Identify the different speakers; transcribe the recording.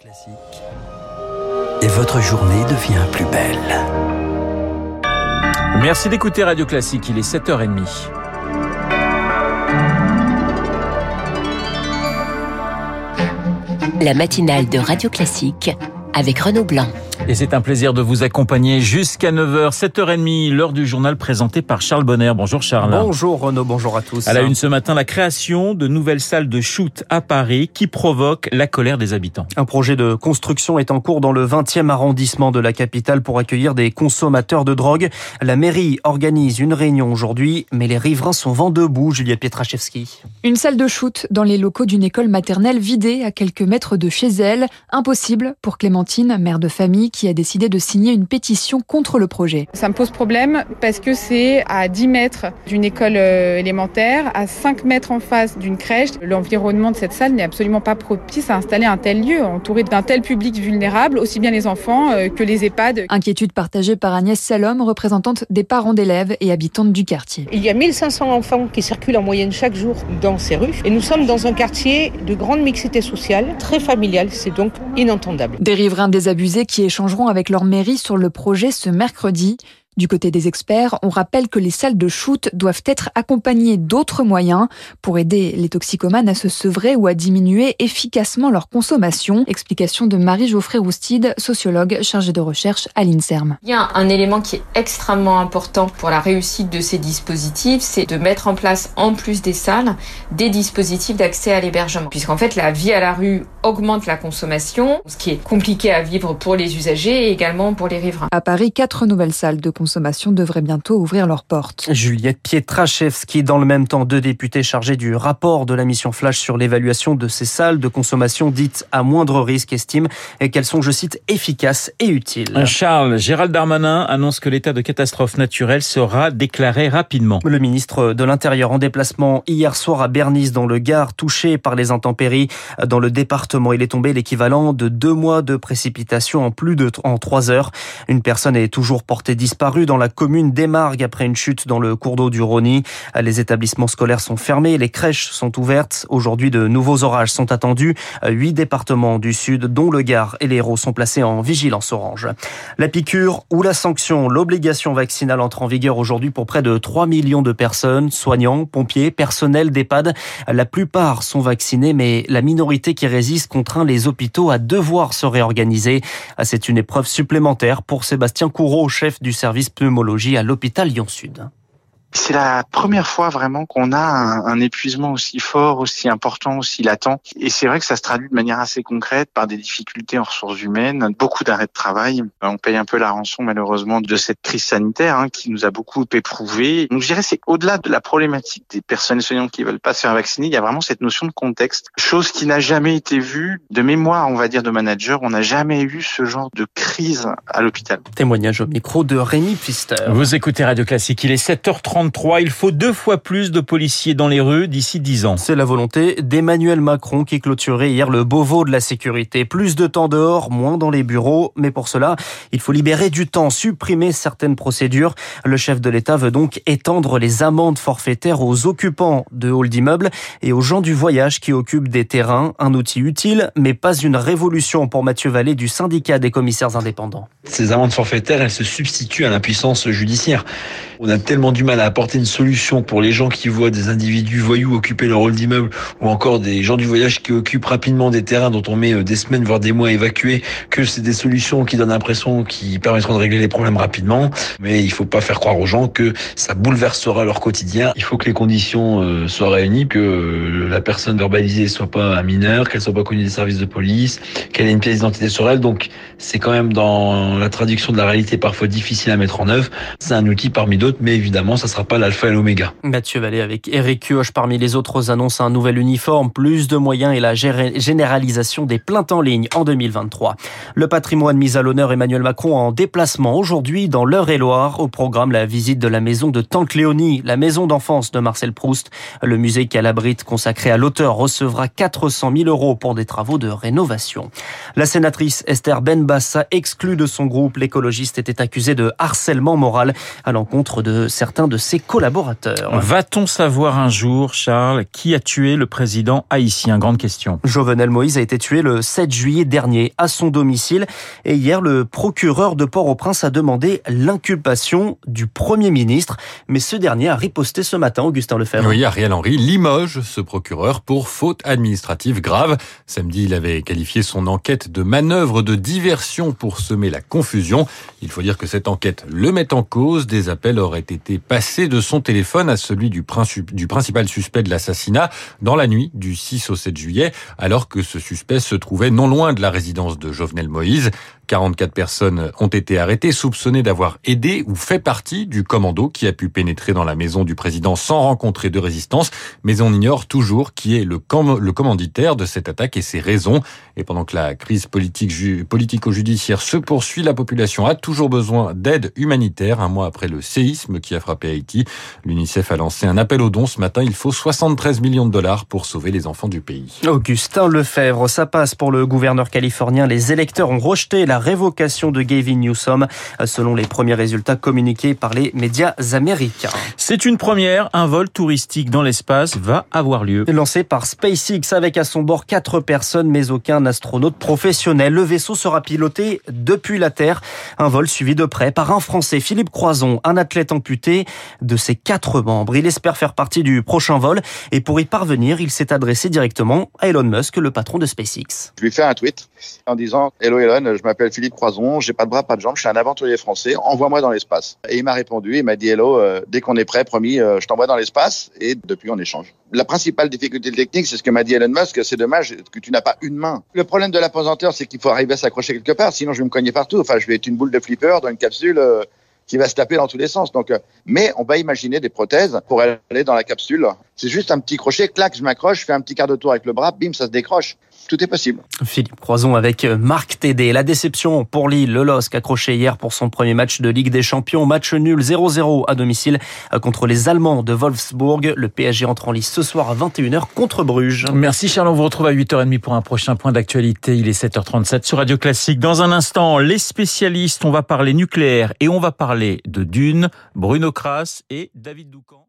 Speaker 1: Classique. Et votre journée devient plus belle.
Speaker 2: Merci d'écouter Radio Classique, il est 7h30.
Speaker 3: La matinale de Radio Classique avec Renaud Blanc.
Speaker 2: Et c'est un plaisir de vous accompagner jusqu'à 9h, 7h30, l'heure du journal présenté par Charles Bonner. Bonjour Charles.
Speaker 4: Bonjour Renaud, bonjour à tous.
Speaker 2: À la une ce matin, la création de nouvelles salles de shoot à Paris qui provoque la colère des habitants.
Speaker 4: Un projet de construction est en cours dans le 20e arrondissement de la capitale pour accueillir des consommateurs de drogue. La mairie organise une réunion aujourd'hui, mais les riverains sont vent debout, Juliette Pietraszewski.
Speaker 5: Une salle de shoot dans les locaux d'une école maternelle vidée à quelques mètres de chez elle. Impossible pour Clémentine, mère de famille, qui a décidé de signer une pétition contre le projet.
Speaker 6: Ça me pose problème parce que c'est à 10 mètres d'une école euh, élémentaire, à 5 mètres en face d'une crèche. L'environnement de cette salle n'est absolument pas propice à installer un tel lieu, entouré d'un tel public vulnérable, aussi bien les enfants euh, que les EHPAD.
Speaker 5: Inquiétude partagée par Agnès Salom, représentante des parents d'élèves et habitante du quartier.
Speaker 7: Il y a 1500 enfants qui circulent en moyenne chaque jour dans ces rues et nous sommes dans un quartier de grande mixité sociale, très familial, c'est donc inentendable.
Speaker 5: Des riverains désabusés qui échangeront avec leur mairie sur le projet ce mercredi. Du côté des experts, on rappelle que les salles de shoot doivent être accompagnées d'autres moyens pour aider les toxicomanes à se sevrer ou à diminuer efficacement leur consommation. Explication de Marie-Geoffrey Roustide, sociologue chargée de recherche à l'INSERM.
Speaker 8: Il y a un élément qui est extrêmement important pour la réussite de ces dispositifs, c'est de mettre en place, en plus des salles, des dispositifs d'accès à l'hébergement. Puisqu'en fait, la vie à la rue augmente la consommation, ce qui est compliqué à vivre pour les usagers et également pour les riverains.
Speaker 5: À Paris, quatre nouvelles salles de consommation devraient bientôt ouvrir leurs portes.
Speaker 4: Juliette Pietraszewski, dans le même temps, deux députés chargés du rapport de la mission Flash sur l'évaluation de ces salles de consommation dites à moindre risque estiment qu'elles sont, je cite, efficaces et utiles.
Speaker 2: Charles, Gérald Darmanin annonce que l'état de catastrophe naturelle sera déclaré rapidement.
Speaker 4: Le ministre de l'Intérieur en déplacement hier soir à Bernice dans le Gard, touché par les intempéries dans le département. Il est tombé l'équivalent de deux mois de précipitations en plus de en trois heures. Une personne est toujours portée disparue dans la commune d'Emargues après une chute dans le cours d'eau du Rhône. Les établissements scolaires sont fermés, les crèches sont ouvertes. Aujourd'hui, de nouveaux orages sont attendus. Huit départements du sud, dont le Gard et l'Hérault, sont placés en vigilance orange. La piqûre ou la sanction, l'obligation vaccinale entre en vigueur aujourd'hui pour près de 3 millions de personnes, soignants, pompiers, personnels d'EHPAD. La plupart sont vaccinés, mais la minorité qui résiste contraint les hôpitaux à devoir se réorganiser. C'est une épreuve supplémentaire pour Sébastien Courreau, chef du service pneumologie à l'hôpital Lyon-Sud.
Speaker 9: C'est la première fois vraiment qu'on a un, un, épuisement aussi fort, aussi important, aussi latent. Et c'est vrai que ça se traduit de manière assez concrète par des difficultés en ressources humaines, beaucoup d'arrêts de travail. On paye un peu la rançon malheureusement de cette crise sanitaire hein, qui nous a beaucoup éprouvé. Donc je dirais c'est au-delà de la problématique des personnes soignantes qui veulent pas se faire vacciner, il y a vraiment cette notion de contexte, chose qui n'a jamais été vue de mémoire, on va dire, de manager. On n'a jamais eu ce genre de crise à l'hôpital.
Speaker 4: Témoignage au micro de Rémi Pfister.
Speaker 2: Vous écoutez Radio Classique, il est 7h30. Il faut deux fois plus de policiers dans les rues d'ici dix ans.
Speaker 4: C'est la volonté d'Emmanuel Macron qui clôturait hier le Beauvau de la sécurité. Plus de temps dehors, moins dans les bureaux. Mais pour cela, il faut libérer du temps, supprimer certaines procédures. Le chef de l'État veut donc étendre les amendes forfaitaires aux occupants de halls d'immeubles et aux gens du voyage qui occupent des terrains. Un outil utile, mais pas une révolution pour Mathieu Vallée du syndicat des commissaires indépendants.
Speaker 10: Ces amendes forfaitaires, elles se substituent à l'impuissance judiciaire. On a tellement du mal à apporter une solution pour les gens qui voient des individus voyous occuper leur rôle d'immeuble ou encore des gens du voyage qui occupent rapidement des terrains dont on met des semaines voire des mois à évacuer que c'est des solutions qui donnent l'impression qui permettront de régler les problèmes rapidement. Mais il faut pas faire croire aux gens que ça bouleversera leur quotidien. Il faut que les conditions soient réunies que la personne verbalisée soit pas un mineur qu'elle soit pas connue des services de police qu'elle ait une pièce d'identité sur elle. Donc c'est quand même dans la traduction de la réalité parfois difficile à mettre en œuvre. C'est un outil parmi d'autres mais évidemment ça sera pas l'alpha et l'oméga.
Speaker 4: Mathieu Vallée avec Eric Kioch parmi les autres annonce un nouvel uniforme, plus de moyens et la généralisation des plaintes en ligne en 2023. Le patrimoine mis à l'honneur Emmanuel Macron en déplacement aujourd'hui dans l'Eure-et-Loire. Au programme, la visite de la maison de Tante Léonie, la maison d'enfance de Marcel Proust. Le musée Calabrite consacré à l'auteur recevra 400 000 euros pour des travaux de rénovation. La sénatrice Esther Benbassa, exclue de son groupe, l'écologiste était accusée de harcèlement moral à l'encontre de certains de ses ses collaborateurs.
Speaker 2: Va-t-on savoir un jour, Charles, qui a tué le président haïtien? Grande question.
Speaker 4: Jovenel Moïse a été tué le 7 juillet dernier à son domicile et hier le procureur de Port-au-Prince a demandé l'inculpation du Premier ministre. Mais ce dernier a riposté ce matin, Augustin Lefebvre.
Speaker 11: Oui, Ariel Henry limoge ce procureur pour faute administrative grave. Samedi, il avait qualifié son enquête de manœuvre de diversion pour semer la confusion. Il faut dire que cette enquête le met en cause. Des appels auraient été passés de son téléphone à celui du, du principal suspect de l'assassinat dans la nuit du 6 au 7 juillet, alors que ce suspect se trouvait non loin de la résidence de Jovenel Moïse. 44 personnes ont été arrêtées, soupçonnées d'avoir aidé ou fait partie du commando qui a pu pénétrer dans la maison du président sans rencontrer de résistance. Mais on ignore toujours qui est le, commanditaire de cette attaque et ses raisons. Et pendant que la crise politico-judiciaire se poursuit, la population a toujours besoin d'aide humanitaire. Un mois après le séisme qui a frappé Haïti, l'UNICEF a lancé un appel aux dons ce matin. Il faut 73 millions de dollars pour sauver les enfants du pays.
Speaker 4: Augustin Lefebvre, ça passe pour le gouverneur californien. Les électeurs ont rejeté la révocation de Gavin Newsom, selon les premiers résultats communiqués par les médias américains.
Speaker 2: C'est une première, un vol touristique dans l'espace va avoir lieu.
Speaker 4: Lancé par SpaceX avec à son bord quatre personnes, mais aucun astronaute professionnel. Le vaisseau sera piloté depuis la Terre. Un vol suivi de près par un Français, Philippe Croison, un athlète amputé de ses quatre membres. Il espère faire partie du prochain vol et pour y parvenir, il s'est adressé directement à Elon Musk, le patron de SpaceX.
Speaker 12: Je lui ai fait un tweet en disant Hello Elon, je Philippe Croison, j'ai pas de bras, pas de jambes, je suis un aventurier français, envoie-moi dans l'espace. Et il m'a répondu, il m'a dit Hello, euh, dès qu'on est prêt, promis, euh, je t'envoie dans l'espace. Et depuis, on échange. La principale difficulté technique, c'est ce que m'a dit Elon Musk, c'est dommage que tu n'as pas une main. Le problème de la pesanteur, c'est qu'il faut arriver à s'accrocher quelque part, sinon je vais me cogner partout. Enfin, je vais être une boule de flipper dans une capsule. Euh, qui va se taper dans tous les sens. Donc, mais on va imaginer des prothèses pour aller dans la capsule. C'est juste un petit crochet, clac, je m'accroche, je fais un petit quart de tour avec le bras, bim, ça se décroche tout est possible.
Speaker 4: Philippe Croison avec Marc Tédé. La déception pour Lille, le LOSC accroché hier pour son premier match de Ligue des Champions. Match nul 0-0 à domicile contre les Allemands de Wolfsburg. Le PSG entre en lice ce soir à 21h contre Bruges.
Speaker 2: Merci Charles, on vous retrouve à 8h30 pour un prochain point d'actualité. Il est 7h37 sur Radio Classique. Dans un instant, les spécialistes, on va parler nucléaire et on va parler de Dune, Bruno Kras et David Doucan.